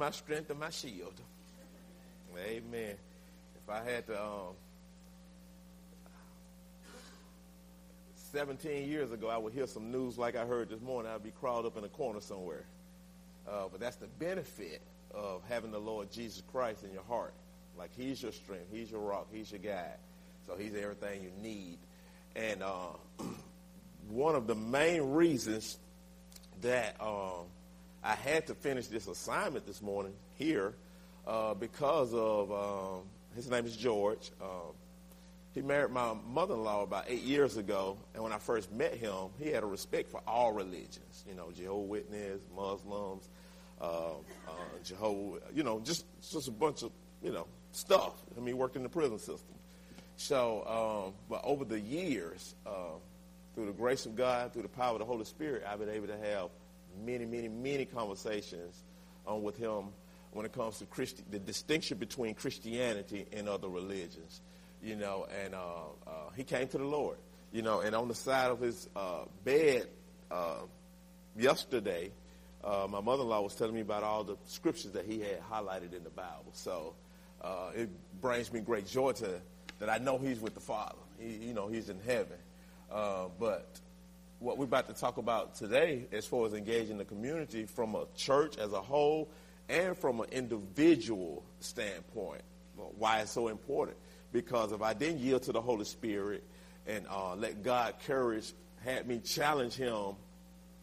my strength and my shield. Amen. If I had to, um, 17 years ago, I would hear some news like I heard this morning. I'd be crawled up in a corner somewhere. Uh, but that's the benefit of having the Lord Jesus Christ in your heart. Like He's your strength, He's your rock, He's your guide. So He's everything you need. And uh, one of the main reasons that um, I had to finish this assignment this morning here uh, because of um, his name is George. Um, he married my mother-in-law about eight years ago, and when I first met him, he had a respect for all religions. You know, Jehovah Witness, Muslims, uh, uh, Jehovah. You know, just just a bunch of you know stuff. I mean, he worked in the prison system. So, um, but over the years, uh, through the grace of God, through the power of the Holy Spirit, I've been able to have many, many, many conversations um, with him when it comes to Christi- the distinction between Christianity and other religions. You know, and uh, uh, he came to the Lord. You know, and on the side of his uh, bed uh, yesterday, uh, my mother-in-law was telling me about all the scriptures that he had highlighted in the Bible. So uh, it brings me great joy to that I know he's with the Father. He, you know, he's in heaven. but what we're about to talk about today, as far as engaging the community from a church as a whole and from an individual standpoint, why it's so important. Because if I didn't yield to the Holy Spirit and uh, let God courage had me challenge him,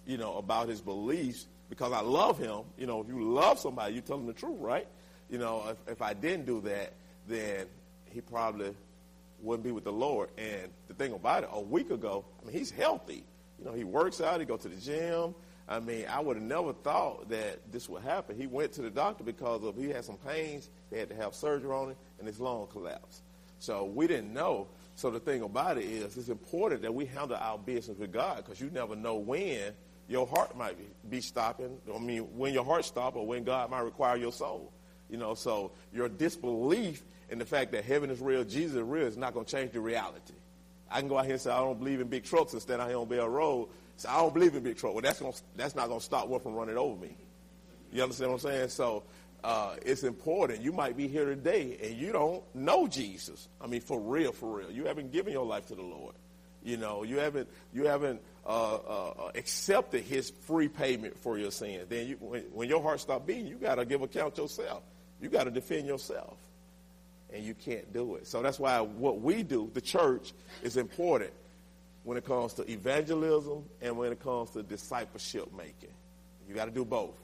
you know, about his beliefs, because I love him, you know, if you love somebody, you tell them the truth, right? You know, if, if I didn't do that, then he probably wouldn't be with the Lord. And the thing about it, a week ago, I mean, he's healthy. You know, he works out, he goes to the gym. I mean, I would have never thought that this would happen. He went to the doctor because of he had some pains. They had to have surgery on it, and his lung collapsed. So we didn't know. So the thing about it is, it's important that we handle our business with God because you never know when your heart might be stopping. I mean, when your heart stop or when God might require your soul. You know, so your disbelief in the fact that heaven is real, Jesus is real, is not going to change the reality. I can go out here and say I don't believe in big trucks and stand out here on Bell Road. Say I don't believe in big trucks. Well, that's gonna, that's not going to stop one from running over me. You understand what I'm saying? So uh, it's important. You might be here today and you don't know Jesus. I mean, for real, for real. You haven't given your life to the Lord. You know, you haven't you haven't uh, uh, accepted His free payment for your sins. Then, you, when, when your heart stops beating, you got to give account yourself. You got to defend yourself and you can't do it. So that's why what we do, the church, is important when it comes to evangelism and when it comes to discipleship making. You got to do both.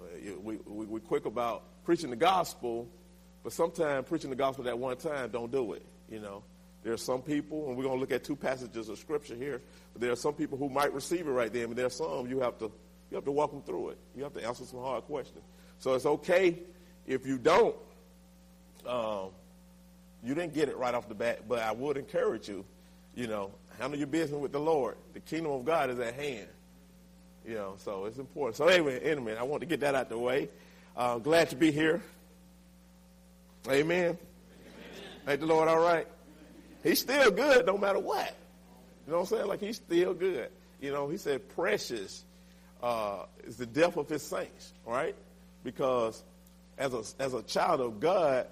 Uh, we, we, we quick about preaching the gospel, but sometimes preaching the gospel at one time don't do it. You know, there are some people, and we're going to look at two passages of scripture here. But there are some people who might receive it right then, but there are some you have to you have to walk them through it. You have to answer some hard questions. So it's okay if you don't um, you didn't get it right off the bat, but I would encourage you, you know, handle your business with the Lord. The kingdom of God is at hand. You know, so it's important. So anyway, anyway, I want to get that out the way. Uh, glad to be here. Amen. Amen. Thank the Lord. All right. He's still good no matter what. You know what I'm saying? Like he's still good. You know, he said precious uh, is the death of his saints, right? Because as a, as a child of God,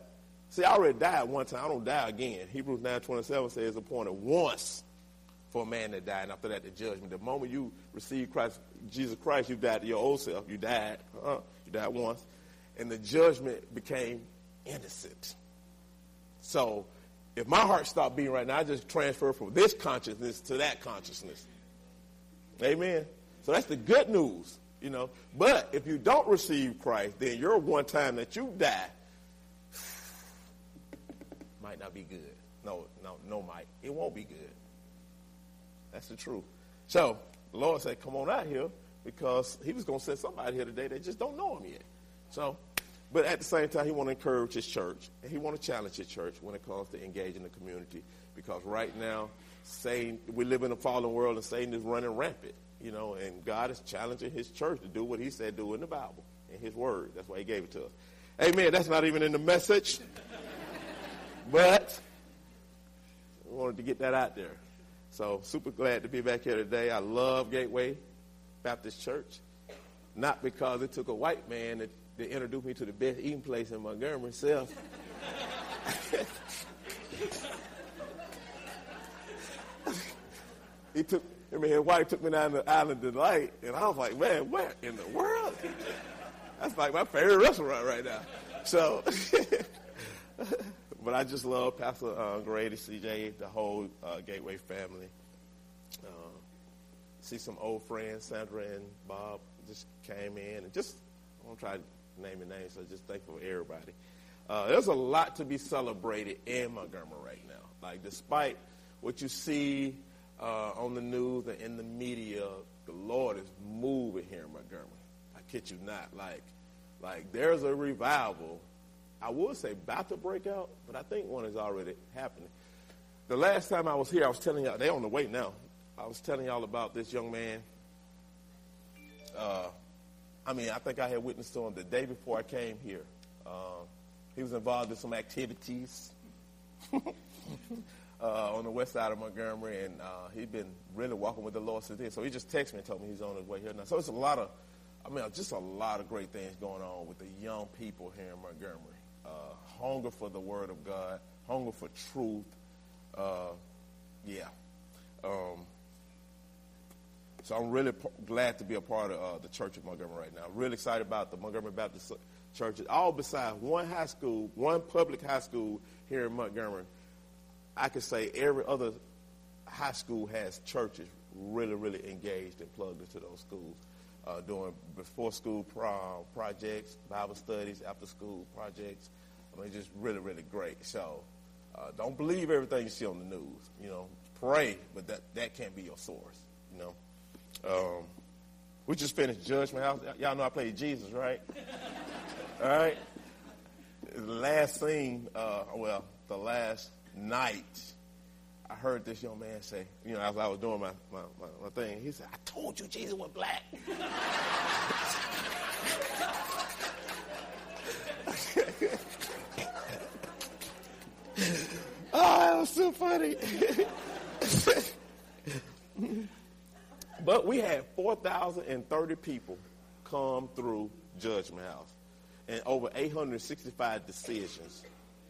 See, I already died one time. I don't die again. Hebrews 9.27 says appointed once for a man to die, and after that, the judgment. The moment you receive Christ, Jesus Christ, you died to your old self. You died. Uh-huh. You died once. And the judgment became innocent. So if my heart stopped beating right now, I just transfer from this consciousness to that consciousness. Amen. So that's the good news, you know. But if you don't receive Christ, then your one time that you die might not be good. No, no, no, might. It won't be good. That's the truth. So the Lord said, come on out here because he was going to send somebody here today that just don't know him yet. So, but at the same time, he want to encourage his church and he want to challenge his church when it comes to engaging the community because right now, Satan, we live in a fallen world and Satan is running rampant, you know, and God is challenging his church to do what he said do in the Bible, in his word. That's why he gave it to us. Amen. That's not even in the message. But I wanted to get that out there. So super glad to be back here today. I love Gateway Baptist Church. Not because it took a white man to they introduced me to the best eating place in Montgomery, Self. he took, I mean, his wife took me down to Island Delight, and I was like, man, where in the world? That's like my favorite restaurant right now. So, but I just love Pastor uh, Grady, CJ, the whole uh, Gateway family. Uh, see some old friends, Sandra and Bob just came in, and just I won't try to name the names, so just thankful for everybody. Uh, there's a lot to be celebrated in Montgomery right now. Like, despite what you see uh, on the news and in the media, the Lord is moving here in Montgomery. I kid you not. Like, like there's a revival. I would say about to break out, but I think one is already happening. The last time I was here, I was telling y'all, they're on the way now. I was telling y'all about this young man. Uh, I mean, I think I had witnessed to him the day before I came here. Uh, he was involved in some activities uh, on the west side of Montgomery, and uh, he'd been really walking with the Lord since then. So he just texted me and told me he's on his way here now. So it's a lot of, I mean, just a lot of great things going on with the young people here in Montgomery. Uh, hunger for the Word of God, hunger for truth. Uh, yeah. Um, so I'm really p- glad to be a part of uh, the Church of Montgomery right now. Really excited about the Montgomery Baptist Church. All besides one high school, one public high school here in Montgomery. I could say every other high school has churches really, really engaged and plugged into those schools, uh, doing before school pro- projects, Bible studies, after school projects. I mean, just really, really great. So uh, don't believe everything you see on the news. You know, pray, but that, that can't be your source. You know. Um, we just finished Judgment House. Y'all know I played Jesus, right? All right. The last scene, uh, well, the last night, I heard this young man say, you know, as I was doing my, my, my, my thing, he said, I told you Jesus was black. funny. But we had 4,030 people come through Judgment House and over 865 decisions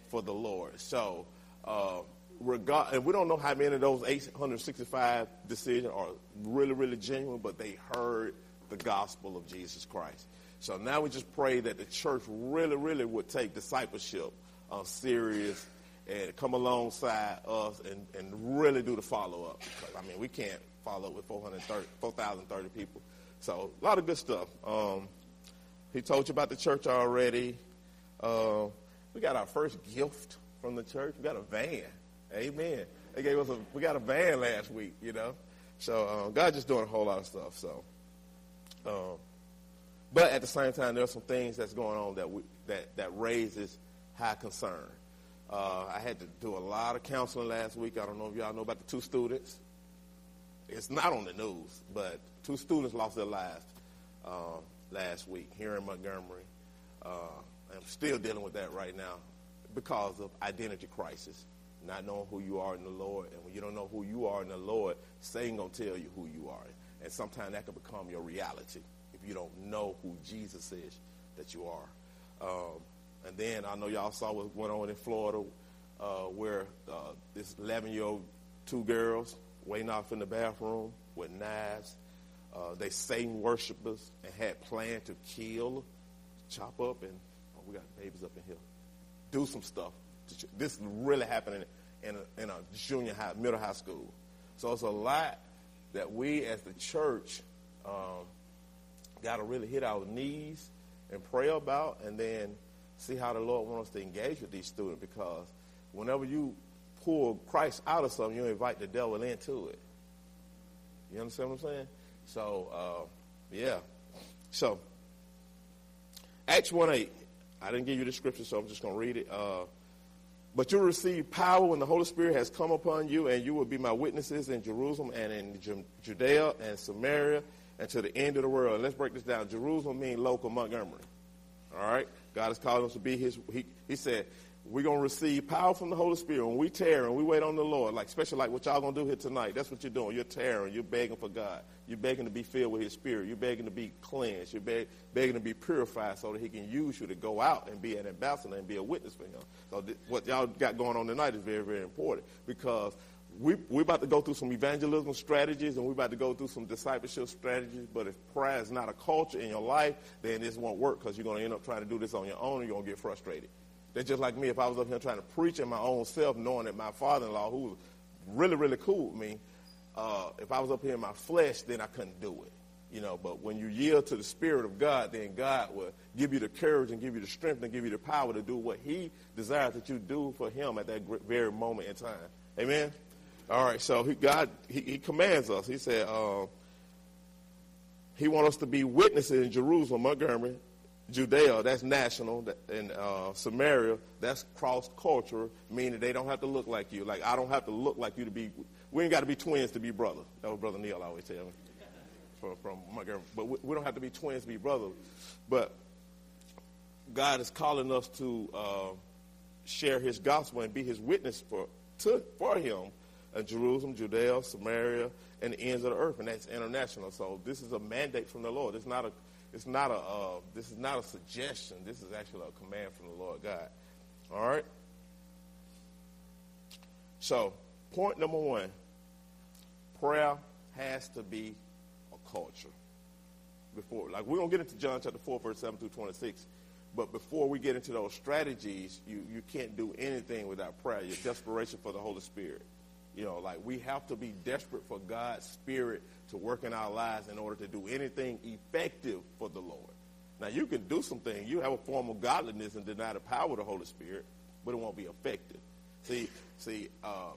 for the Lord. So, uh, regard, and we don't know how many of those 865 decisions are really, really genuine, but they heard the gospel of Jesus Christ. So now we just pray that the church really, really would take discipleship uh, serious and come alongside us and, and really do the follow up. I mean, we can't follow up with 4,030 people. So a lot of good stuff. Um, he told you about the church already. Uh, we got our first gift from the church. We got a van. Amen. They gave us a. We got a van last week. You know. So um, God just doing a whole lot of stuff. So, um, but at the same time, there are some things that's going on that we, that that raises high concern. Uh, I had to do a lot of counseling last week. I don't know if y'all know about the two students it's not on the news, but two students lost their lives uh, last week here in Montgomery. Uh, I'm still dealing with that right now because of identity crisis, not knowing who you are in the Lord. And when you don't know who you are in the Lord, Satan going to tell you who you are. And sometimes that can become your reality if you don't know who Jesus is that you are. Um, and then I know y'all saw what went on in Florida uh, where uh, this 11-year-old two girls waiting off in the bathroom with knives. Uh, they Satan worshipers and had planned to kill, chop up, and oh, we got babies up in here. Do some stuff. This really happening in a, in a junior high, middle high school. So it's a lot that we as the church um, got to really hit our knees and pray about, and then see how the Lord wants us to engage with these students. Because whenever you pull Christ out of something, you invite the devil into it. You understand what I'm saying? So, uh, yeah. So, Acts 1 8. I didn't give you the scripture, so I'm just going to read it. Uh, but you'll receive power when the Holy Spirit has come upon you, and you will be my witnesses in Jerusalem and in Judea and Samaria and to the end of the world. And let's break this down. Jerusalem means local Montgomery. All right? God has called us to be his. He, he said, we're going to receive power from the Holy Spirit. When we tear and we wait on the Lord, like especially like what y'all going to do here tonight, that's what you're doing. You're tearing. You're begging for God. You're begging to be filled with his spirit. You're begging to be cleansed. You're beg, begging to be purified so that he can use you to go out and be an ambassador and be a witness for him. So th- what y'all got going on tonight is very, very important because we, we're about to go through some evangelism strategies and we're about to go through some discipleship strategies. But if prayer is not a culture in your life, then this won't work because you're going to end up trying to do this on your own and you're going to get frustrated. That's just like me. If I was up here trying to preach in my own self, knowing that my father-in-law, who was really, really cool with me, uh, if I was up here in my flesh, then I couldn't do it. You know, but when you yield to the Spirit of God, then God will give you the courage and give you the strength and give you the power to do what He desires that you do for Him at that very moment in time. Amen. All right. So he, God, He, he commands us. He said uh, He wants us to be witnesses in Jerusalem, Montgomery, Judea, that's national, and uh, Samaria, that's cross cultural, meaning they don't have to look like you. Like I don't have to look like you to be. We ain't got to be twins to be brother. That was Brother Neil always tell me from, from Montgomery. But we, we, don't have to be twins to be brother. But God is calling us to uh, share His gospel and be His witness for to, for Him in Jerusalem, Judea, Samaria, and the ends of the earth, and that's international. So this is a mandate from the Lord. It's not a it's not a uh, this is not a suggestion. This is actually a command from the Lord God. All right. So point number one: prayer has to be a culture. Before, like we're gonna get into John chapter four, verse seven through twenty-six. But before we get into those strategies, you, you can't do anything without prayer. Your desperation for the Holy Spirit. You know, like we have to be desperate for God's Spirit to work in our lives in order to do anything effective for the Lord. Now, you can do something. You have a form of godliness and deny the power of the Holy Spirit, but it won't be effective. See, see, uh,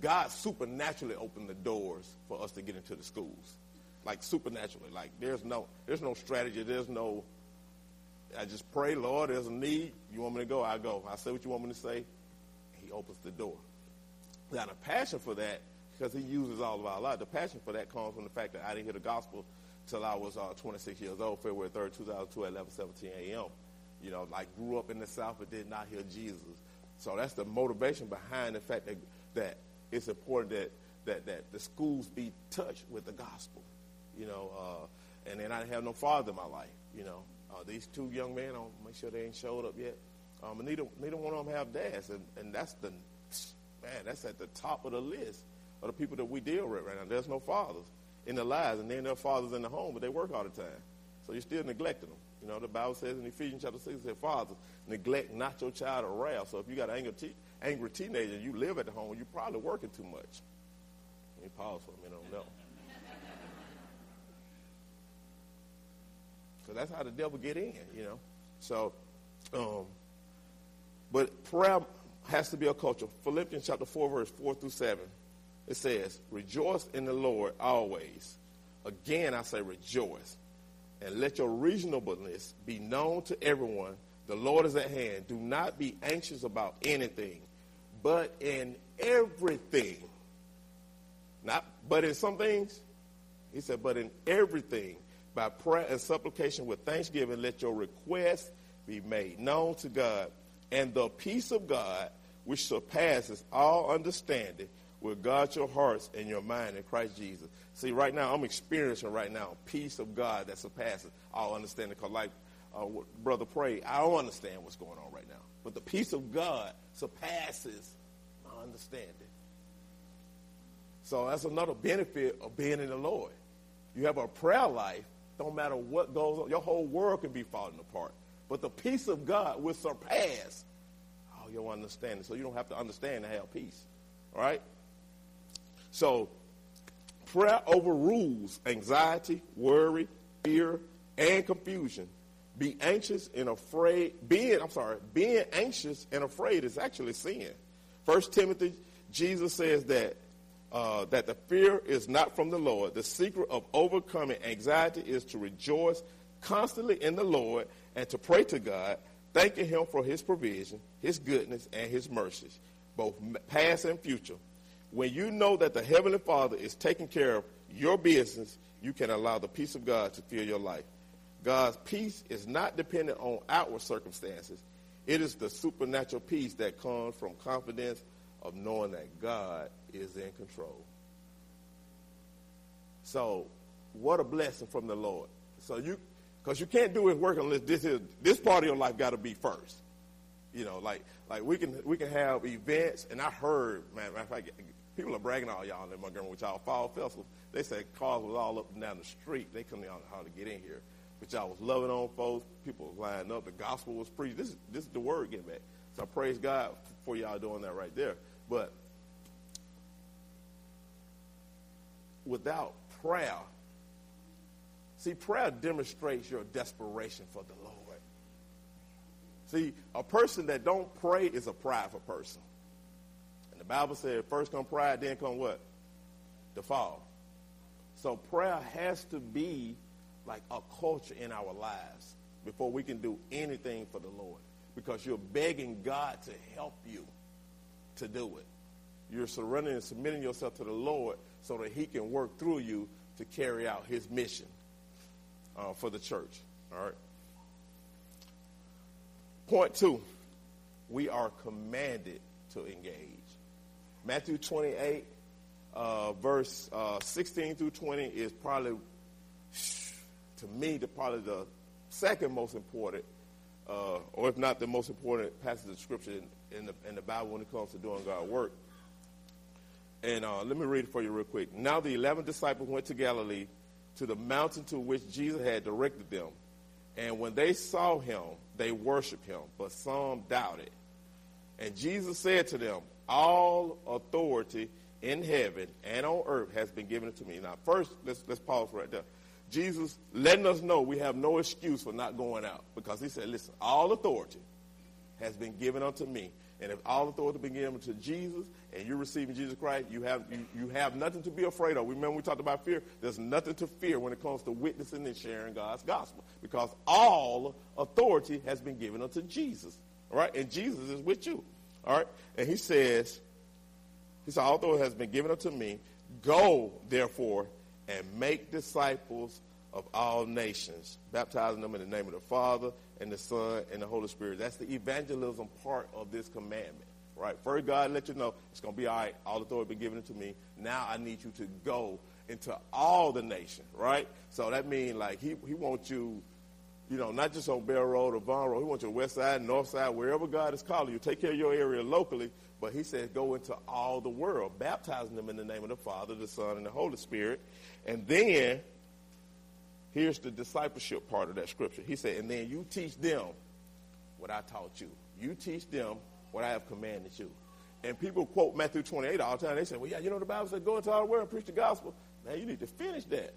God supernaturally opened the doors for us to get into the schools, like supernaturally. Like there's no, there's no strategy. There's no. I just pray, Lord. There's a need. You want me to go? I go. I say what you want me to say. He opens the door. Got a passion for that because he uses all of our lives. The passion for that comes from the fact that I didn't hear the gospel till I was uh, 26 years old, February 3rd, 2002 at 11, 17 a.m. You know, like grew up in the South but did not hear Jesus. So that's the motivation behind the fact that, that it's important that, that, that the schools be touched with the gospel. You know, uh, and then I didn't have no father in my life. You know, uh, these two young men, I'll make sure they ain't showed up yet. Um, and neither, neither one of them have dads, and, and that's the man, that's at the top of the list of the people that we deal with right now. There's no fathers in their lives, and then there are fathers in the home, but they work all the time. So you're still neglecting them. You know, the Bible says in Ephesians chapter 6, it says, Fathers, neglect not your child of wrath. So if you got an angry, te- angry teenager and you live at the home, you're probably working too much. Let me pause for a on that Because that's how the devil get in, you know. So, um, but prayer has to be a culture. Philippians chapter 4, verse 4 through 7 it says, Rejoice in the Lord always. Again, I say rejoice. And let your reasonableness be known to everyone. The Lord is at hand. Do not be anxious about anything, but in everything. Not but in some things. He said, but in everything, by prayer and supplication with thanksgiving, let your requests be made known to God. And the peace of God, which surpasses all understanding, will guard your hearts and your mind in Christ Jesus. See, right now, I'm experiencing right now peace of God that surpasses all understanding. Because, like uh, Brother Pray, I don't understand what's going on right now. But the peace of God surpasses my understanding. So that's another benefit of being in the Lord. You have a prayer life, don't matter what goes on, your whole world can be falling apart. But the peace of God will surpass all your understanding. So you don't have to understand to have peace. All right? So prayer overrules anxiety, worry, fear, and confusion. Be anxious and afraid. Being, I'm sorry, being anxious and afraid is actually sin. First Timothy, Jesus says that uh, that the fear is not from the Lord. The secret of overcoming anxiety is to rejoice constantly in the Lord and to pray to God, thanking Him for His provision, His goodness, and His mercies, both past and future. When you know that the Heavenly Father is taking care of your business, you can allow the peace of God to fill your life. God's peace is not dependent on outward circumstances. It is the supernatural peace that comes from confidence of knowing that God is in control. So, what a blessing from the Lord. So you, because you can't do His work unless this is this part of your life got to be first. You know, like like we can we can have events, and I heard man, matter of fact, people are bragging all y'all in Montgomery with y'all fall festivals. They said cars was all up and down the street. They couldn't how to get in here. But y'all was loving on folks. People was lining up. The gospel was preached. This is this is the word getting back. So I praise God for y'all doing that right there. But without prayer, see, prayer demonstrates your desperation for the Lord. See, a person that don't pray is a prideful person. And the Bible said, first come pride, then come what? The fall. So prayer has to be like a culture in our lives before we can do anything for the Lord. Because you're begging God to help you to do it. You're surrendering and submitting yourself to the Lord so that he can work through you to carry out his mission uh, for the church. All right. Point two, we are commanded to engage. Matthew 28, uh, verse uh, 16 through 20 is probably, to me, the probably the second most important, uh, or if not the most important passage of scripture in, in, the, in the Bible when it comes to doing God's work. And uh, let me read it for you real quick. Now the eleven disciples went to Galilee, to the mountain to which Jesus had directed them. And when they saw him, they worshiped him, but some doubted. And Jesus said to them, All authority in heaven and on earth has been given to me. Now, first, let's, let's pause right there. Jesus letting us know we have no excuse for not going out because he said, Listen, all authority has been given unto me. And if all authority been given to Jesus and you're receiving Jesus Christ, you have, you, you have nothing to be afraid of. Remember we talked about fear? There's nothing to fear when it comes to witnessing and sharing God's gospel because all authority has been given unto Jesus. All right? And Jesus is with you. All right? And he says, he said, all authority has been given unto me. Go, therefore, and make disciples of all nations, baptizing them in the name of the Father and the Son and the Holy Spirit. That's the evangelism part of this commandment, right? First, God let you know it's going to be all right. All authority been given to me. Now I need you to go into all the nation, right? So that means like he, he wants you, you know, not just on Bell Road or Vaughn Road. He wants you west side, north side, wherever God is calling you. Take care of your area locally, but he says go into all the world, baptizing them in the name of the Father, the Son, and the Holy Spirit. And then Here's the discipleship part of that scripture. He said, and then you teach them what I taught you. You teach them what I have commanded you. And people quote Matthew 28 all the time. They say, well, yeah, you know the Bible said go into all the world and preach the gospel. Man, you need to finish that.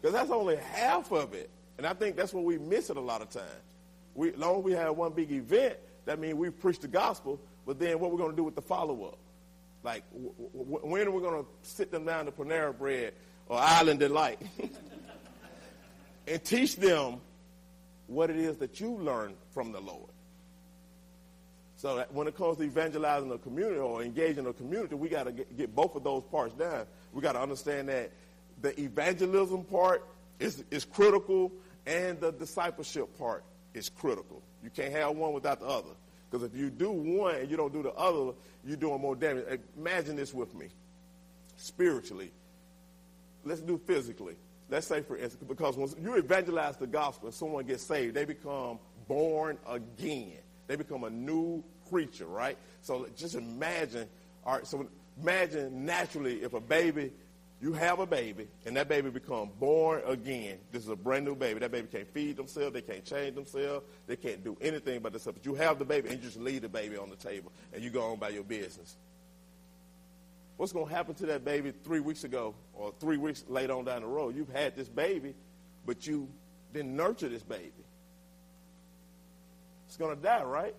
Because that's only half of it. And I think that's what we miss it a lot of times. We, long as we have one big event, that means we preach the gospel, but then what we're going to do with the follow-up? Like, w- w- when are we going to sit them down to Panera Bread or Island Delight and teach them what it is that you learned from the Lord. So when it comes to evangelizing a community or engaging a community, we got to get, get, both of those parts down. We got to understand that the evangelism part is, is critical and the discipleship part is critical. You can't have one without the other. Because if you do one and you don't do the other, you're doing more damage. Imagine this with me. Spiritually. Let's do physically let's say for instance, because when you evangelize the gospel and someone gets saved, they become born again. They become a new creature, right? So just imagine, all right, so imagine naturally if a baby, you have a baby, and that baby become born again. This is a brand new baby. That baby can't feed themselves, they can't change themselves, they can't do anything but themselves. But you have the baby and you just leave the baby on the table and you go on by your business what's going to happen to that baby three weeks ago or three weeks later on down the road? You've had this baby, but you didn't nurture this baby. It's going to die, right?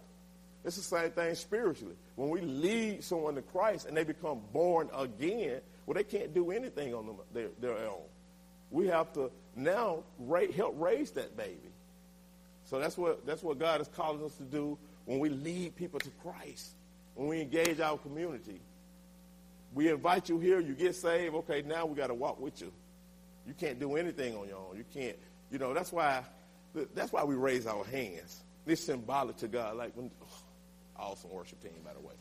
It's the same thing spiritually. When we lead someone to Christ and they become born again, well, they can't do anything on them, their, their own. We have to now help raise that baby. So that's what, that's what God is calling us to do when we lead people to Christ, when we engage our community. We invite you here, you get saved. Okay, now we got to walk with you. You can't do anything on your own. You can't, you know, that's why that's why we raise our hands. This symbolic to God. Like when, oh, awesome worship team, by the way.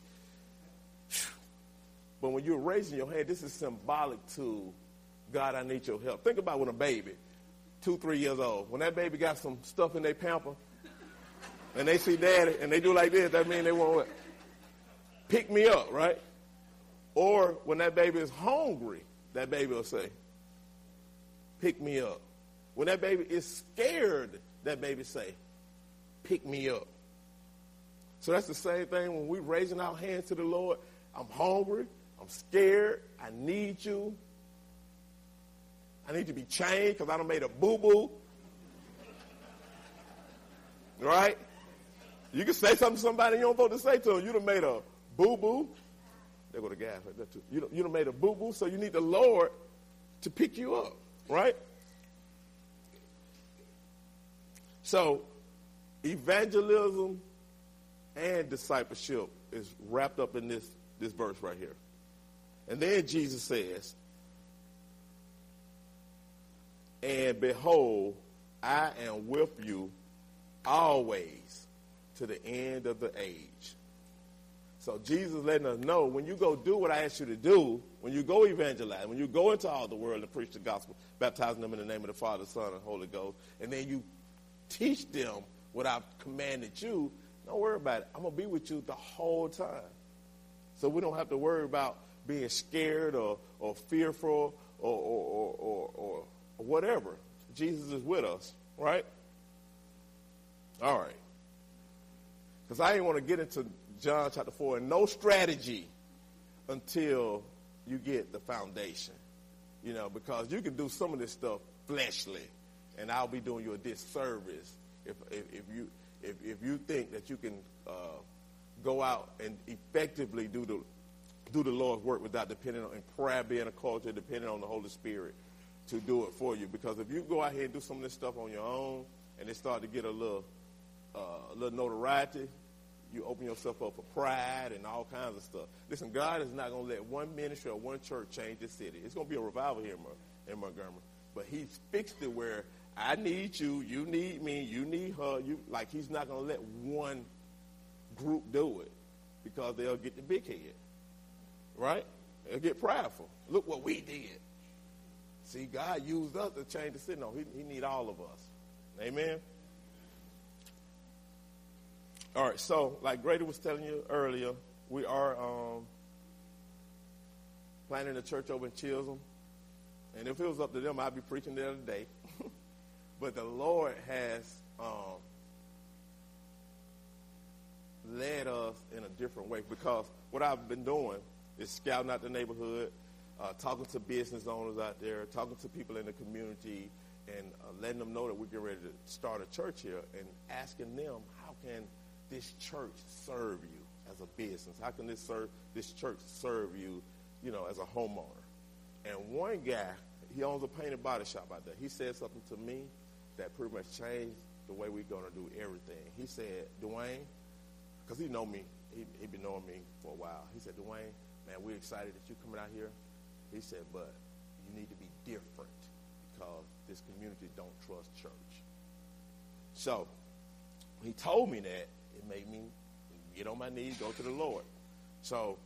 But when you're raising your hand, this is symbolic to God, I need your help. Think about when a baby, two, three years old, when that baby got some stuff in their pamper, and they see daddy, and they do like this, that means they want what? Pick me up, right? Or when that baby is hungry, that baby will say, pick me up. When that baby is scared, that baby say, pick me up. So that's the same thing when we're raising our hands to the Lord. I'm hungry. I'm scared. I need you. I need to be changed because I done made a boo-boo. Right? You can say something to somebody you don't want to say to them. You done made a boo-boo. There go the gas right there too. You done, you done made a boo-boo, so you need the Lord to pick you up. Right? So, evangelism and discipleship is wrapped up in this, this verse right here. And then Jesus says, And behold, I am with you always to the end of the age. So Jesus letting us know when you go do what I ask you to do, when you go evangelize, when you go into all the world and preach the gospel, baptizing them in the name of the Father, Son, and Holy Ghost, and then you teach them what I've commanded you, don't worry about it. I'm going to be with you the whole time. So we don't have to worry about being scared or, or fearful or, or, or, or, whatever. Jesus is with us, right? All right. Because I didn't want to get into John chapter 4 and no strategy until you get the foundation. You know, because you can do some of this stuff fleshly, and I'll be doing you a disservice if, if, if you if, if you think that you can uh, go out and effectively do the do the Lord's work without depending on and prayer being a culture, depending on the Holy Spirit to do it for you. Because if you go out here and do some of this stuff on your own and it start to get a little uh, a little notoriety, you open yourself up for pride and all kinds of stuff. Listen, God is not going to let one ministry or one church change this city. It's going to be a revival here in Montgomery. But he's fixed it where I need you, you need me, you need her. You like he's not going to let one group do it because they'll get the big head, right? They'll get prideful. Look what we did. See, God used us to change the city. No, he, he need all of us. Amen. All right, so like Grady was telling you earlier, we are um, planning a church over in Chisholm. And if it was up to them, I'd be preaching there today. but the Lord has um, led us in a different way because what I've been doing is scouting out the neighborhood, uh, talking to business owners out there, talking to people in the community, and uh, letting them know that we're getting ready to start a church here, and asking them how can this church serve you as a business? How can this serve this church serve you, you know, as a homeowner? And one guy, he owns a painted body shop out there. He said something to me that pretty much changed the way we're going to do everything. He said, Dwayne, because he know me, he he been knowing me for a while. He said, Dwayne, man, we're excited that you're coming out here. He said, but you need to be different because this community don't trust church. So he told me that. It made me get on my knees, go to the Lord. So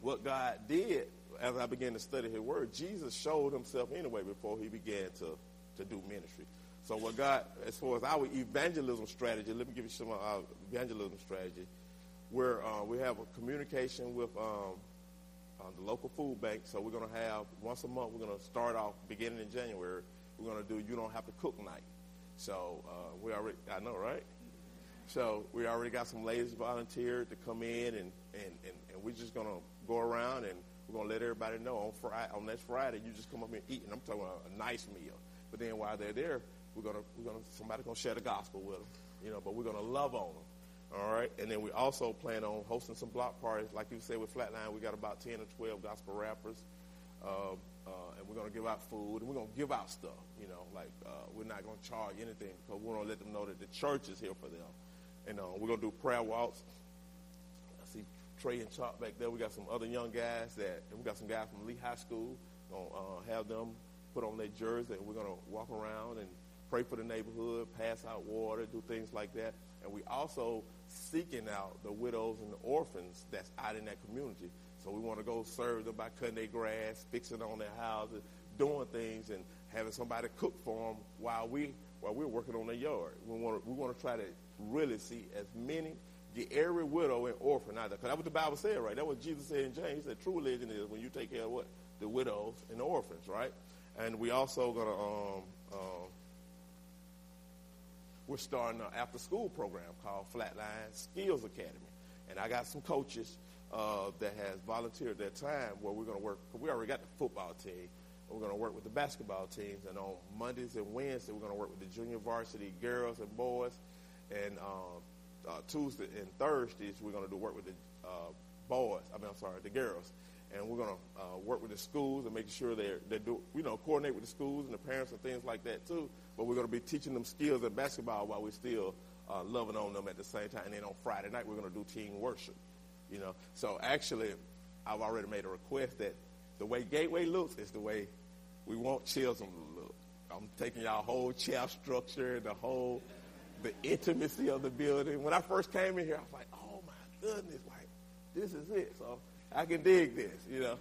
what God did as I began to study his word, Jesus showed himself anyway before he began to, to do ministry. So what God, as far as our evangelism strategy, let me give you some of our evangelism strategy. Where uh, we have a communication with um, uh, the local food bank. So we're going to have once a month. We're going to start off beginning in January. We're going to do you don't have to cook night. So uh, we already, I know, right? So we already got some ladies volunteered to come in, and and, and, and we're just going to go around and we're going to let everybody know on Friday, on next Friday, you just come up here and eat, and I'm talking about a nice meal. But then while they're there, we're gonna we're gonna somebody's gonna share the gospel with them, you know. But we're gonna love on them. All right, and then we also plan on hosting some block parties, like you said with Flatline. We got about ten or twelve gospel rappers, uh, uh, and we're gonna give out food and we're gonna give out stuff. You know, like uh, we're not gonna charge anything because we're gonna let them know that the church is here for them. And uh, we're gonna do prayer walks. I see Trey and Chop back there. We got some other young guys that, we got some guys from Lee High School. Gonna uh, have them put on their jersey, and we're gonna walk around and pray for the neighborhood, pass out water, do things like that. And we also seeking out the widows and the orphans that's out in that community. So we want to go serve them by cutting their grass, fixing on their houses, doing things, and having somebody cook for them while we while we're working on their yard. We want to we want to try to really see as many get every widow and orphan out there. Because that's what the Bible said, right? That's what Jesus said in James. He said true religion is when you take care of what the widows and the orphans, right? And we also gonna um, um, we're starting an after school program called Flatline Skills Academy. And I got some coaches uh, that has volunteered their time where we're going to work. We already got the football team. We're going to work with the basketball teams. And on Mondays and Wednesdays, we're going to work with the junior varsity girls and boys. And uh, uh, Tuesday and Thursdays, we're going to do work with the uh, boys. I mean, I'm sorry, the girls. And we're going to uh, work with the schools and make sure they're, they do, you know, coordinate with the schools and the parents and things like that too. But we're going to be teaching them skills in basketball while we're still uh, loving on them at the same time. And then on Friday night, we're going to do team worship. You know, so actually, I've already made a request that the way Gateway looks is the way we want Chisholm to look. I'm taking y'all whole chair structure, the whole, the intimacy of the building. When I first came in here, I was like, oh my goodness, like this is it. So I can dig this, you know.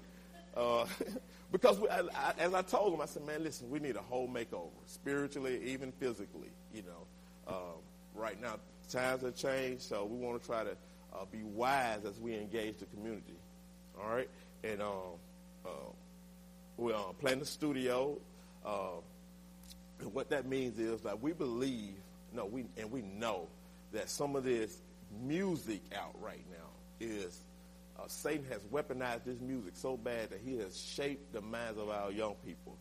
Uh, because we, I, I, as I told him, I said, man, listen, we need a whole makeover, spiritually, even physically, you know. Um, right now, times have changed, so we want to try to uh, be wise as we engage the community. All right? And um, uh, we're planning the studio. Uh, and what that means is that we believe, no, we and we know that some of this music out right now is uh, Satan has weaponized this music so bad that he has shaped the minds of our young people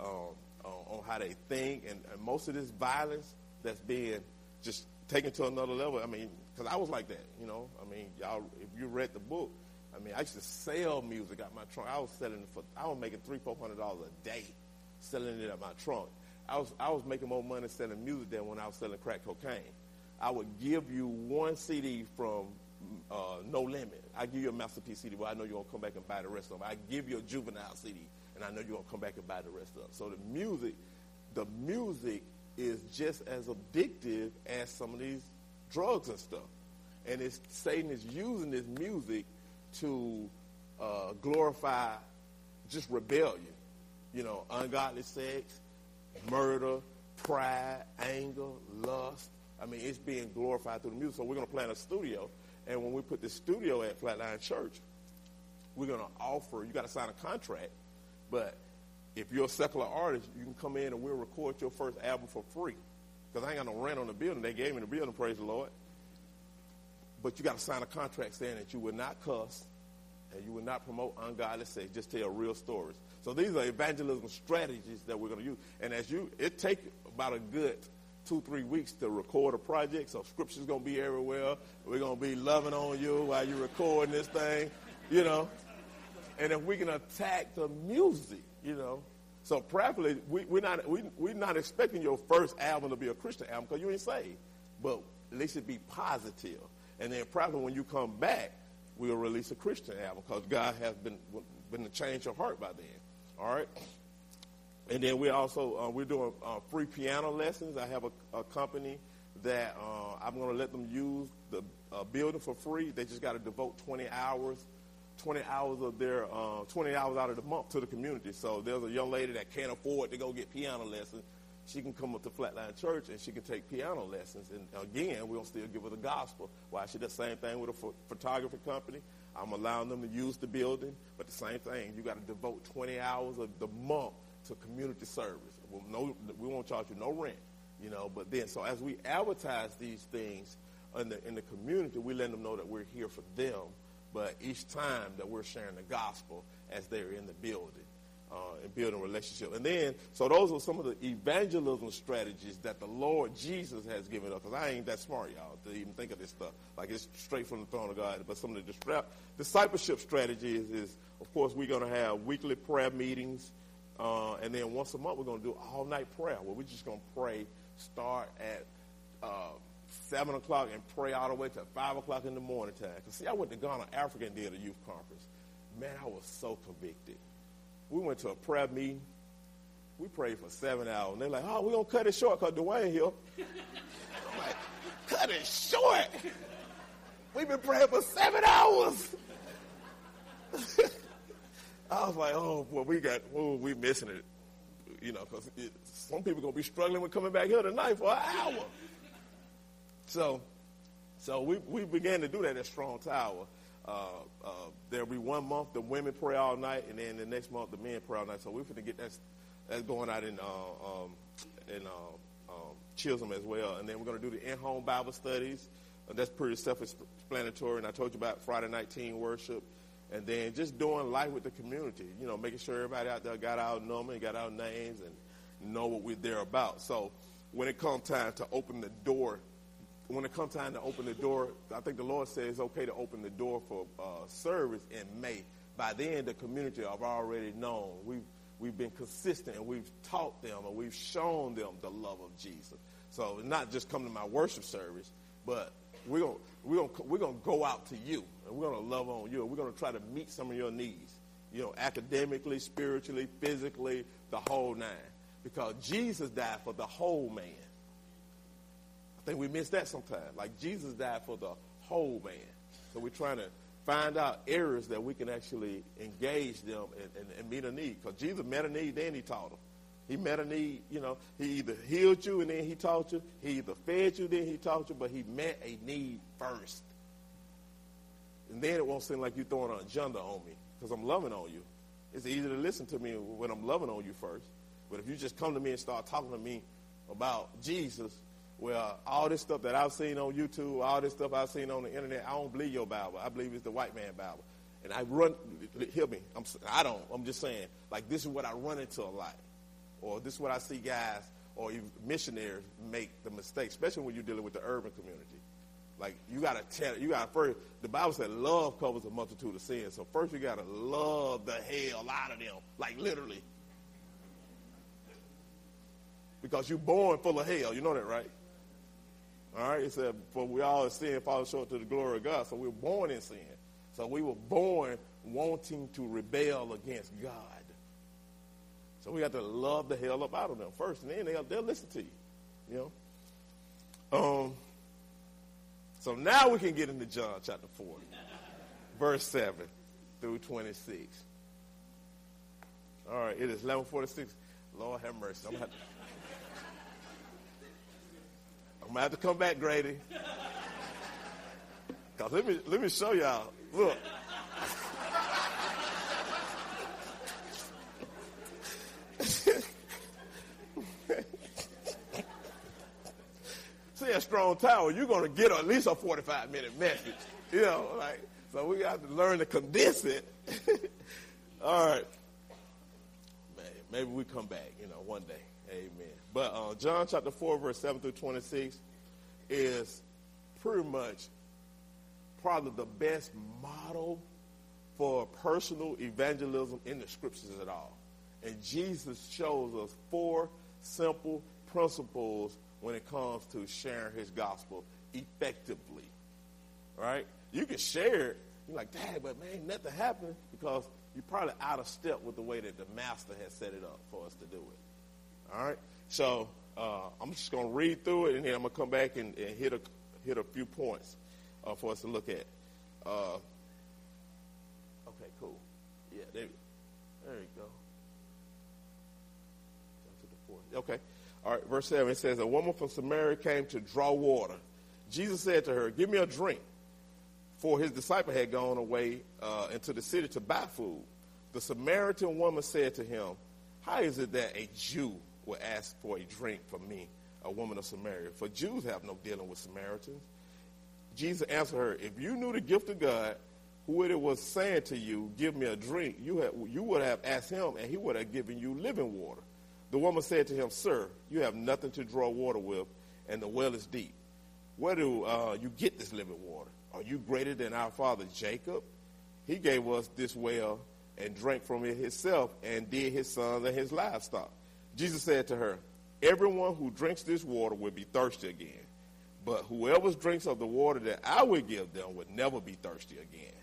um, on, on how they think, and, and most of this violence that's being just taken to another level. I mean, because I was like that, you know. I mean, y'all, if you read the book, I mean, I used to sell music out my trunk. I was selling it for, I was making three, four hundred dollars a day selling it at my trunk. I was, I was making more money selling music than when I was selling crack cocaine. I would give you one CD from uh, No Limit. I give you a Master P CD, but I know you're gonna come back and buy the rest of them. I give you a Juvenile CD, and I know you're gonna come back and buy the rest of them. So the music, the music is just as addictive as some of these drugs and stuff. And it's, Satan is using this music to uh, glorify just rebellion. You know, ungodly sex, murder, pride, anger, lust. I mean, it's being glorified through the music. So we're going to plan a studio. And when we put the studio at Flatline Church, we're going to offer, you got to sign a contract, but if you're a secular artist, you can come in and we'll record your first album for free. Because I ain't got no rent on the building. They gave me the building, praise the Lord. But you got to sign a contract saying that you will not cuss and you will not promote ungodly sex. Just tell real stories. So these are evangelism strategies that we're going to use. And as you, it take about a good two, three weeks to record a project. So scripture's going to be everywhere. We're going to be loving on you while you're recording this thing, you know. And if we can attack the music, you know, so prayerfully, we, we're not we, we're not expecting your first album to be a Christian album because you ain't saved, but at least it be positive. And then probably when you come back, we'll release a Christian album because God has been been to change your heart by then. All right. And then we also uh, we're doing uh, free piano lessons. I have a, a company that uh, I'm going to let them use the uh, building for free. They just got to devote 20 hours 20 hours of their uh, 20 hours out of the month to the community. So there's a young lady that can't afford to go get piano lessons. She can come up to Flatline Church and she can take piano lessons. And again, we'll still give her the gospel. Why she does the same thing with a ph- photography company. I'm allowing them to use the building, but the same thing. You got to devote 20 hours of the month to community service. Well, no, we won't charge you no rent, you know. But then, so as we advertise these things in the in the community, we let them know that we're here for them but each time that we're sharing the gospel as they're in the building uh, and building relationship. And then, so those are some of the evangelism strategies that the Lord Jesus has given us. Because I ain't that smart, y'all, to even think of this stuff. Like it's straight from the throne of God. But some of the discipleship strategies is, of course, we're going to have weekly prayer meetings. Uh, and then once a month, we're going to do all night prayer where we're just going to pray, start at uh, 7 o'clock and pray all the way to 5 o'clock in the morning time. Because, see, I went to Ghana, Africa, and did a youth conference. Man, I was so convicted. We went to a prayer meeting. We prayed for seven hours. And they're like, oh, we're going to cut it short because Dwayne here. I'm like, cut it short. We've been praying for seven hours. I was like, oh, boy, we got, oh, we missing it. You know, because some people going to be struggling with coming back here tonight for an hour. So, so we, we began to do that at Strong Tower. Uh, uh, there'll be one month the women pray all night, and then the next month the men pray all night. So we're going to get that that's going out in uh, um, in uh, um, Chisholm as well. And then we're going to do the in-home Bible studies. And that's pretty self-explanatory. And I told you about Friday night teen worship. And then just doing life with the community, you know, making sure everybody out there got our number and got our names and know what we're there about. So when it comes time to open the door, when it comes time to open the door, I think the Lord says it's okay to open the door for uh, service in May. By then, the community have already known. We've we've been consistent and we've taught them and we've shown them the love of Jesus. So not just come to my worship service, but we're gonna we're gonna we're gonna go out to you and we're gonna love on you and we're gonna try to meet some of your needs. You know, academically, spiritually, physically, the whole nine. Because Jesus died for the whole man. Think we miss that sometimes. Like Jesus died for the whole man. So we're trying to find out areas that we can actually engage them and, and, and meet a need. Because Jesus met a need, then he taught them. He met a need, you know, he either healed you and then he taught you. He either fed you, then he taught you, but he met a need first. And then it won't seem like you're throwing an agenda on me because I'm loving on you. It's easy to listen to me when I'm loving on you first. But if you just come to me and start talking to me about Jesus, well, all this stuff that I've seen on YouTube, all this stuff I've seen on the internet, I don't believe your Bible. I believe it's the white man Bible. And I run, hear me, I'm, I don't, I'm just saying, like this is what I run into a lot. Or this is what I see guys or missionaries make the mistake, especially when you're dealing with the urban community. Like you gotta tell, you gotta first. The Bible said love covers a multitude of sins. So first you gotta love the hell out of them, like literally, because you're born full of hell. You know that, right? All right, it said, for we all have sinned, fall short to the glory of God. So we were born in sin. So we were born wanting to rebel against God. So we got to love the hell up out of them first, and then they'll, they'll listen to you. You know? Um, so now we can get into John chapter 4, verse 7 through 26. All right, it is 1146. Lord have mercy. I'm to have to I'm gonna have to come back, Grady. Cause let me let me show y'all. Look. See a strong tower, you're gonna get at least a 45 minute message. You know, like so we got to learn to condense it. All right. Maybe we come back, you know, one day. Amen. But uh, John chapter 4, verse 7 through 26 is pretty much probably the best model for personal evangelism in the scriptures at all. And Jesus shows us four simple principles when it comes to sharing his gospel effectively. Right? You can share it. You're like, Dad, but man, nothing happened because you're probably out of step with the way that the master has set it up for us to do it. All right? So uh, I'm just going to read through it, and then I'm going to come back and, and, hit a hit a few points uh, for us to look at. Uh, okay, cool. Yeah, there, we there you go. Okay. All right, verse 7 it says, A woman from Samaria came to draw water. Jesus said to her, Give me a drink. For his disciple had gone away uh, into the city to buy food. The Samaritan woman said to him, How is it that a Jew will ask for a drink from me, a woman of Samaria. For Jews have no dealing with Samaritans. Jesus answered her, If you knew the gift of God, who it was saying to you, Give me a drink, you, have, you would have asked him, and he would have given you living water. The woman said to him, Sir, you have nothing to draw water with, and the well is deep. Where do uh, you get this living water? Are you greater than our father Jacob? He gave us this well and drank from it himself, and did his sons and his livestock. Jesus said to her, Everyone who drinks this water will be thirsty again. But whoever drinks of the water that I will give them will never be thirsty again.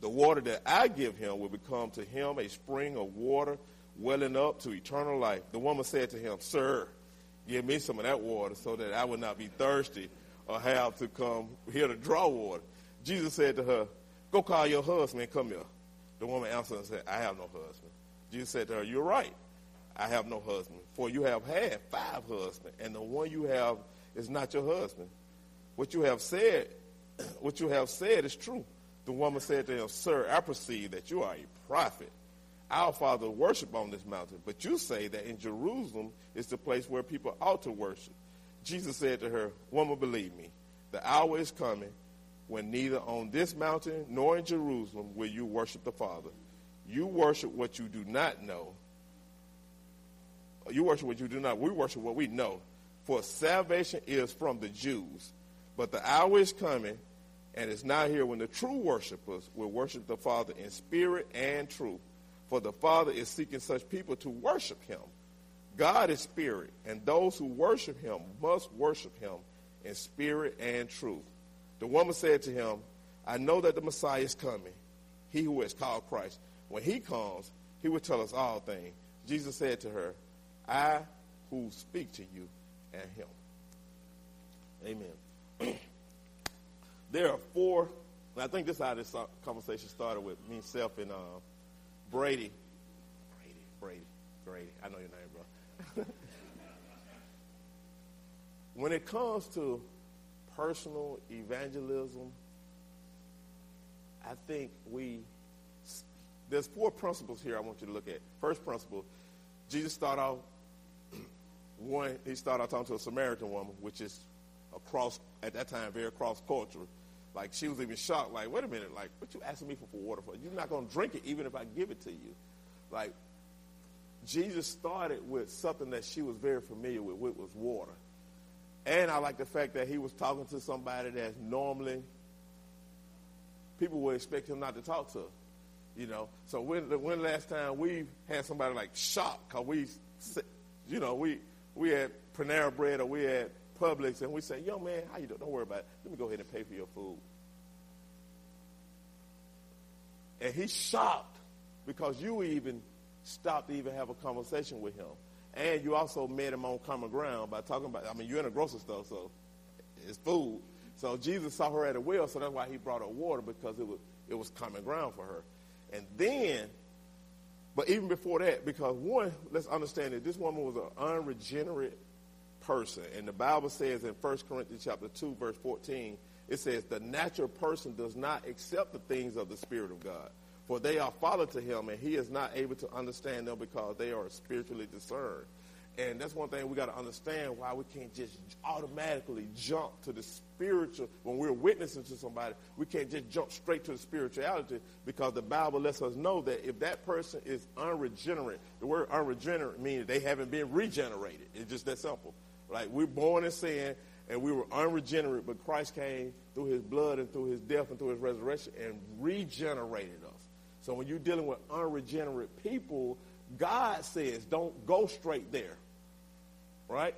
The water that I give him will become to him a spring of water welling up to eternal life. The woman said to him, Sir, give me some of that water so that I will not be thirsty or have to come here to draw water. Jesus said to her, Go call your husband and come here. The woman answered and said, I have no husband. Jesus said to her, You're right. I have no husband. For you have had five husbands, and the one you have is not your husband. What you have said, what you have said is true. The woman said to him, Sir, I perceive that you are a prophet. Our father worship on this mountain, but you say that in Jerusalem is the place where people ought to worship. Jesus said to her, Woman, believe me, the hour is coming when neither on this mountain nor in Jerusalem will you worship the Father. You worship what you do not know. You worship what you do not. We worship what we know. For salvation is from the Jews. But the hour is coming, and it's not here when the true worshipers will worship the Father in spirit and truth. For the Father is seeking such people to worship him. God is spirit, and those who worship him must worship him in spirit and truth. The woman said to him, I know that the Messiah is coming, he who is called Christ. When he comes, he will tell us all things. Jesus said to her, I who speak to you and him. Amen. there are four, I think this is how this conversation started with me, self, and uh, Brady. Brady, Brady, Brady. I know your name, bro. when it comes to personal evangelism, I think we, there's four principles here I want you to look at. First principle, Jesus started off, one, he started talking to a Samaritan woman, which is across, at that time, very cross-cultural. Like, she was even shocked, like, wait a minute, like, what you asking me for, for water for? You're not to drink it even if I give it to you. Like, Jesus started with something that she was very familiar with, which was water. And I like the fact that he was talking to somebody that normally people would expect him not to talk to. You know, so when when last time we had somebody like shocked because we, you know, we we had Panera Bread or we had Publix and we say, "Yo, man, how you doing? Don't worry about it. Let me go ahead and pay for your food." And he's shocked because you even stopped to even have a conversation with him. And you also met him on common ground by talking about, I mean, you're in a grocery store, so it's food. So Jesus saw her at a well, so that's why he brought her water because it was, it was common ground for her. And then, but even before that, because one, let's understand that this woman was an unregenerate person. And the Bible says in 1 Corinthians chapter 2, verse 14, it says, the natural person does not accept the things of the Spirit of God for they are follow to him, and he is not able to understand them because they are spiritually discerned. And that's one thing we got to understand why we can't just automatically jump to the spiritual when we're witnessing to somebody. We can't just jump straight to the spirituality because the Bible lets us know that if that person is unregenerate, the word unregenerate means they haven't been regenerated. It's just that simple. Like we're born in sin and we were unregenerate, but Christ came through his blood and through his death and through his resurrection and regenerated us. So when you're dealing with unregenerate people, God says don't go straight there. Right?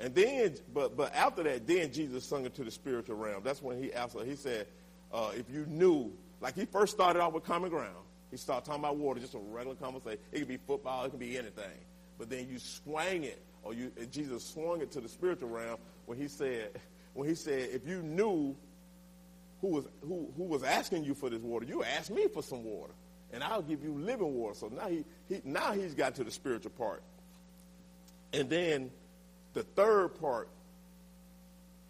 And then, but but after that, then Jesus sung into the spiritual realm. That's when he asked he said, uh, if you knew, like he first started off with common ground. He started talking about water, just a regular conversation. It could be football, it could be anything. But then you swang it, or you Jesus swung it to the spiritual realm when he said, when he said, if you knew who was, who, who was asking you for this water. You asked me for some water, and I'll give you living water. So now, he, he, now he's got to the spiritual part. And then the third part,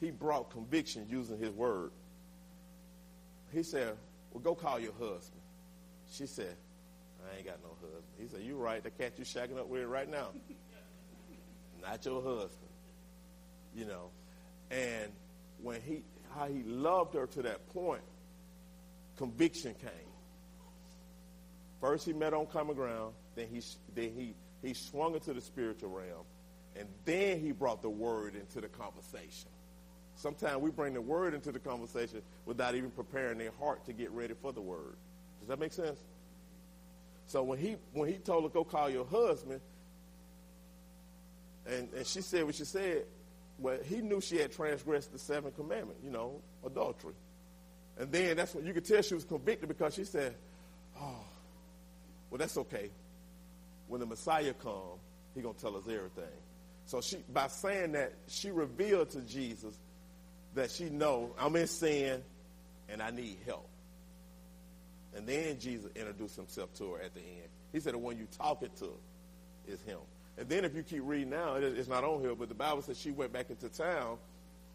he brought conviction using his word. He said, well, go call your husband. She said, I ain't got no husband. He said, you right. The cat you shacking up with right now. Not your husband. You know. And when he how he loved her to that point, conviction came. First he met on common ground, then he then he he swung into the spiritual realm, and then he brought the word into the conversation. Sometimes we bring the word into the conversation without even preparing their heart to get ready for the word. Does that make sense? So when he when he told her go call your husband, and, and she said what she said, well, he knew she had transgressed the seventh commandment, you know, adultery. And then that's when you could tell she was convicted because she said, oh, well, that's okay. When the Messiah comes, he going to tell us everything. So she, by saying that, she revealed to Jesus that she know I'm in sin and I need help. And then Jesus introduced himself to her at the end. He said the one you talking to is him. And then if you keep reading now, it's not on here, but the Bible says she went back into town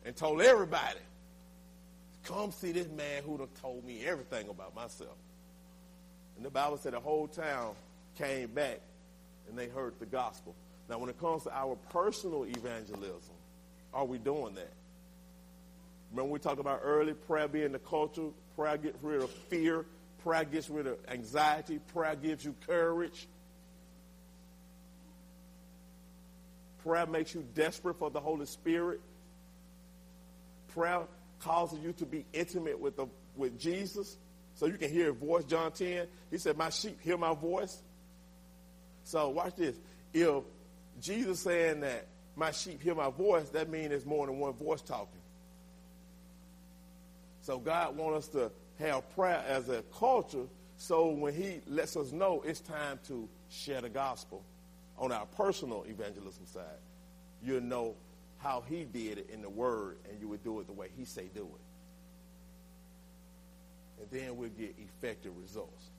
and told everybody, come see this man who done told me everything about myself. And the Bible said the whole town came back and they heard the gospel. Now, when it comes to our personal evangelism, are we doing that? Remember we talked about early prayer being the culture, prayer gets rid of fear, prayer gets rid of anxiety, prayer gives you courage. Prayer makes you desperate for the Holy Spirit. Prayer causes you to be intimate with, the, with Jesus so you can hear his voice. John 10, he said, My sheep hear my voice. So watch this. If Jesus saying that my sheep hear my voice, that means there's more than one voice talking. So God wants us to have prayer as a culture so when he lets us know it's time to share the gospel on our personal evangelism side, you'll know how he did it in the word and you would do it the way he say do it. And then we'll get effective results.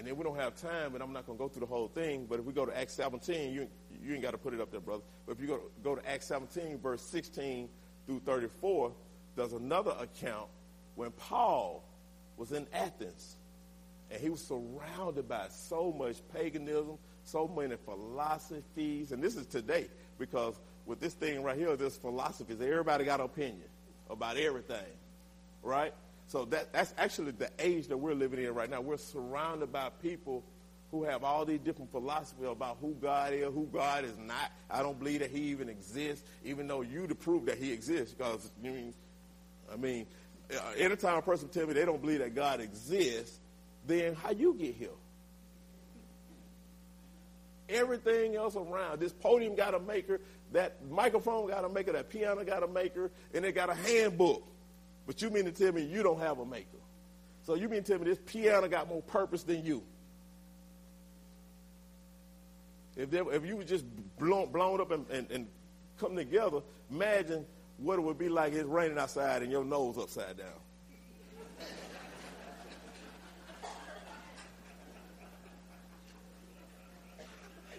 And then we don't have time, and I'm not going to go through the whole thing, but if we go to Acts 17, you, you ain't got to put it up there, brother. But if you go, go to Acts 17, verse 16 through 34, there's another account when Paul was in Athens and he was surrounded by so much paganism, so many philosophies, and this is today because with this thing right here, this philosophies, everybody got an opinion about everything, right? So that, that's actually the age that we're living in right now. We're surrounded by people who have all these different philosophies about who God is, who God is not. I don't believe that He even exists, even though you to prove that He exists. Because I mean, I mean, uh, anytime a person tell me they don't believe that God exists, then how you get here? Everything else around this podium got a maker, that microphone got a maker, that piano got a maker, and it got a handbook. But you mean to tell me you don't have a maker? So you mean to tell me this piano got more purpose than you? If, there, if you were just blown, blown up and, and, and come together, imagine what it would be like it's raining outside and your nose upside down.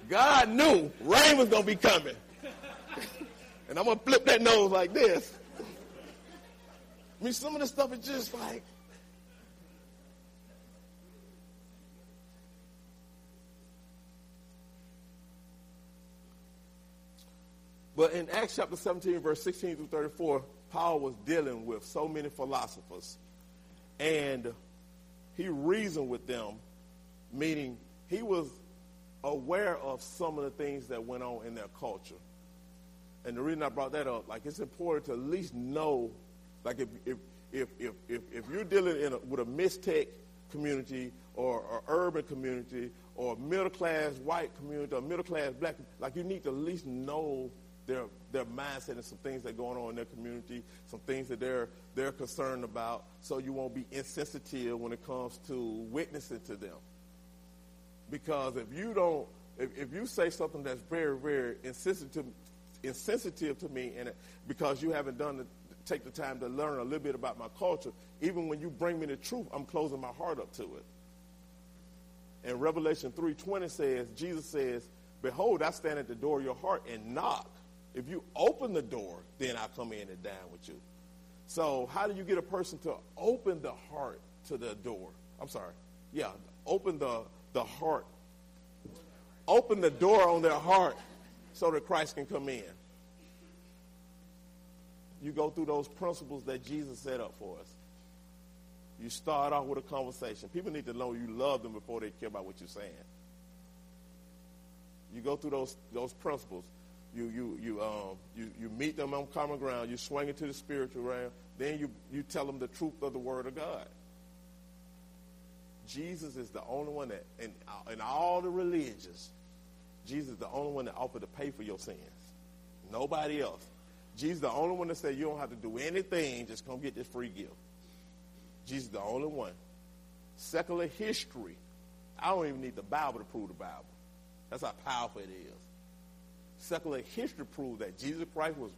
God knew rain was going to be coming. and I'm going to flip that nose like this. I mean, some of the stuff is just like. But in Acts chapter 17, verse 16 through 34, Paul was dealing with so many philosophers. And he reasoned with them, meaning he was aware of some of the things that went on in their culture. And the reason I brought that up, like it's important to at least know like if if if if if, if you're dealing in a, with a mixtech community or, or urban community or middle class white community or middle class black, like you need to at least know their their mindset and some things that are going on in their community, some things that they're they're concerned about, so you won't be insensitive when it comes to witnessing to them. Because if you don't, if, if you say something that's very very insensitive, insensitive to me, and it, because you haven't done the take the time to learn a little bit about my culture, even when you bring me the truth, I'm closing my heart up to it. And Revelation 3.20 says, Jesus says, Behold, I stand at the door of your heart and knock. If you open the door, then I'll come in and dine with you. So how do you get a person to open the heart to the door? I'm sorry. Yeah, open the, the heart. Open the door on their heart so that Christ can come in you go through those principles that Jesus set up for us. You start off with a conversation. People need to know you love them before they care about what you're saying. You go through those those principles. You you you um you, you meet them on common ground. You swing into the spiritual realm. Then you you tell them the truth of the Word of God. Jesus is the only one that in in all the religions, Jesus is the only one that offered to pay for your sins. Nobody else. Jesus the only one that said you don't have to do anything, just come get this free gift. Jesus the only one. Secular history. I don't even need the Bible to prove the Bible. That's how powerful it is. Secular history proves that Jesus Christ was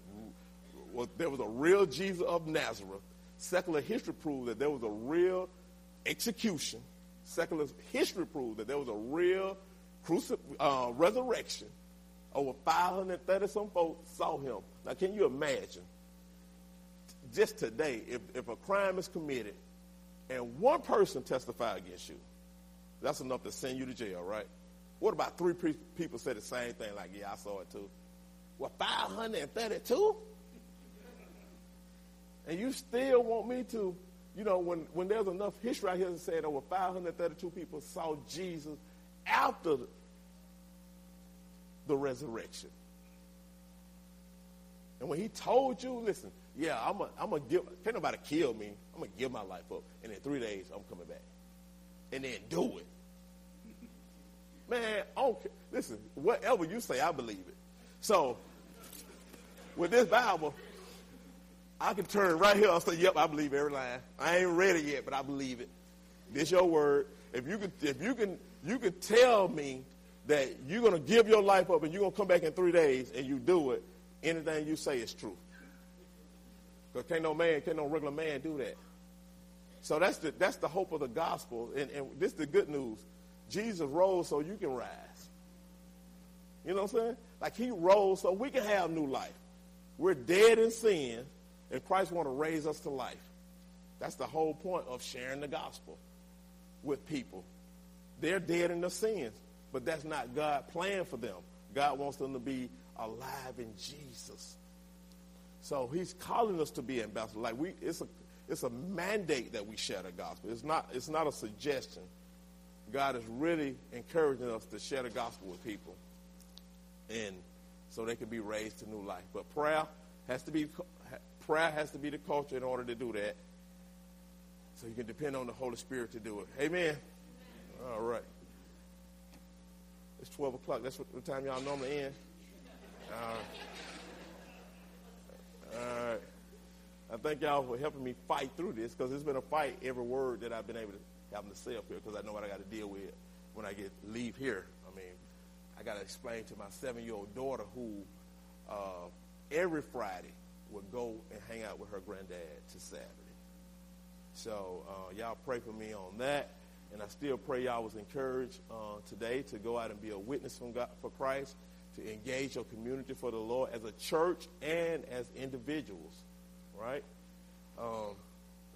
was there was a real Jesus of Nazareth. Secular history proved that there was a real execution. Secular history proved that there was a real crucif- uh, resurrection. Over 530 some folks saw him. Now, can you imagine? Just today, if, if a crime is committed and one person testify against you, that's enough to send you to jail, right? What about three pre- people say the same thing, like, yeah, I saw it too? Well, 532? And you still want me to, you know, when, when there's enough history out here that said over 532 people saw Jesus after the resurrection. And when he told you, listen, yeah, I'm going I'm to give, can't nobody kill me. I'm going to give my life up. And in three days, I'm coming back. And then do it. Man, okay. Listen, whatever you say, I believe it. So, with this Bible, I can turn right here and say, yep, I believe every line. I ain't read it yet, but I believe it. This your word. If you can, if you can, you can tell me that you're going to give your life up and you're going to come back in three days and you do it, anything you say is true. Because can't no man, can't no regular man do that. So that's the, that's the hope of the gospel. And, and this is the good news. Jesus rose so you can rise. You know what I'm saying? Like he rose so we can have new life. We're dead in sin, and Christ want to raise us to life. That's the whole point of sharing the gospel with people. They're dead in their sins, but that's not God' plan for them. God wants them to be alive in Jesus. So he's calling us to be ambassadors. Like we, it's a, it's a mandate that we share the gospel. It's not, it's not a suggestion. God is really encouraging us to share the gospel with people, and so they can be raised to new life. But prayer has to be prayer has to be the culture in order to do that. So you can depend on the Holy Spirit to do it. Amen. All right. It's 12 o'clock. That's what, what time y'all normally end. Uh, all right. I thank y'all for helping me fight through this because it's been a fight every word that I've been able to have to say up here because I know what I got to deal with when I get leave here. I mean, I got to explain to my seven-year-old daughter who uh, every Friday would go and hang out with her granddad to Saturday. So uh, y'all pray for me on that. And I still pray y'all was encouraged uh, today to go out and be a witness from God, for Christ, to engage your community for the Lord as a church and as individuals, right? Um,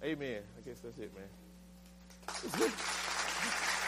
amen. I guess that's it, man.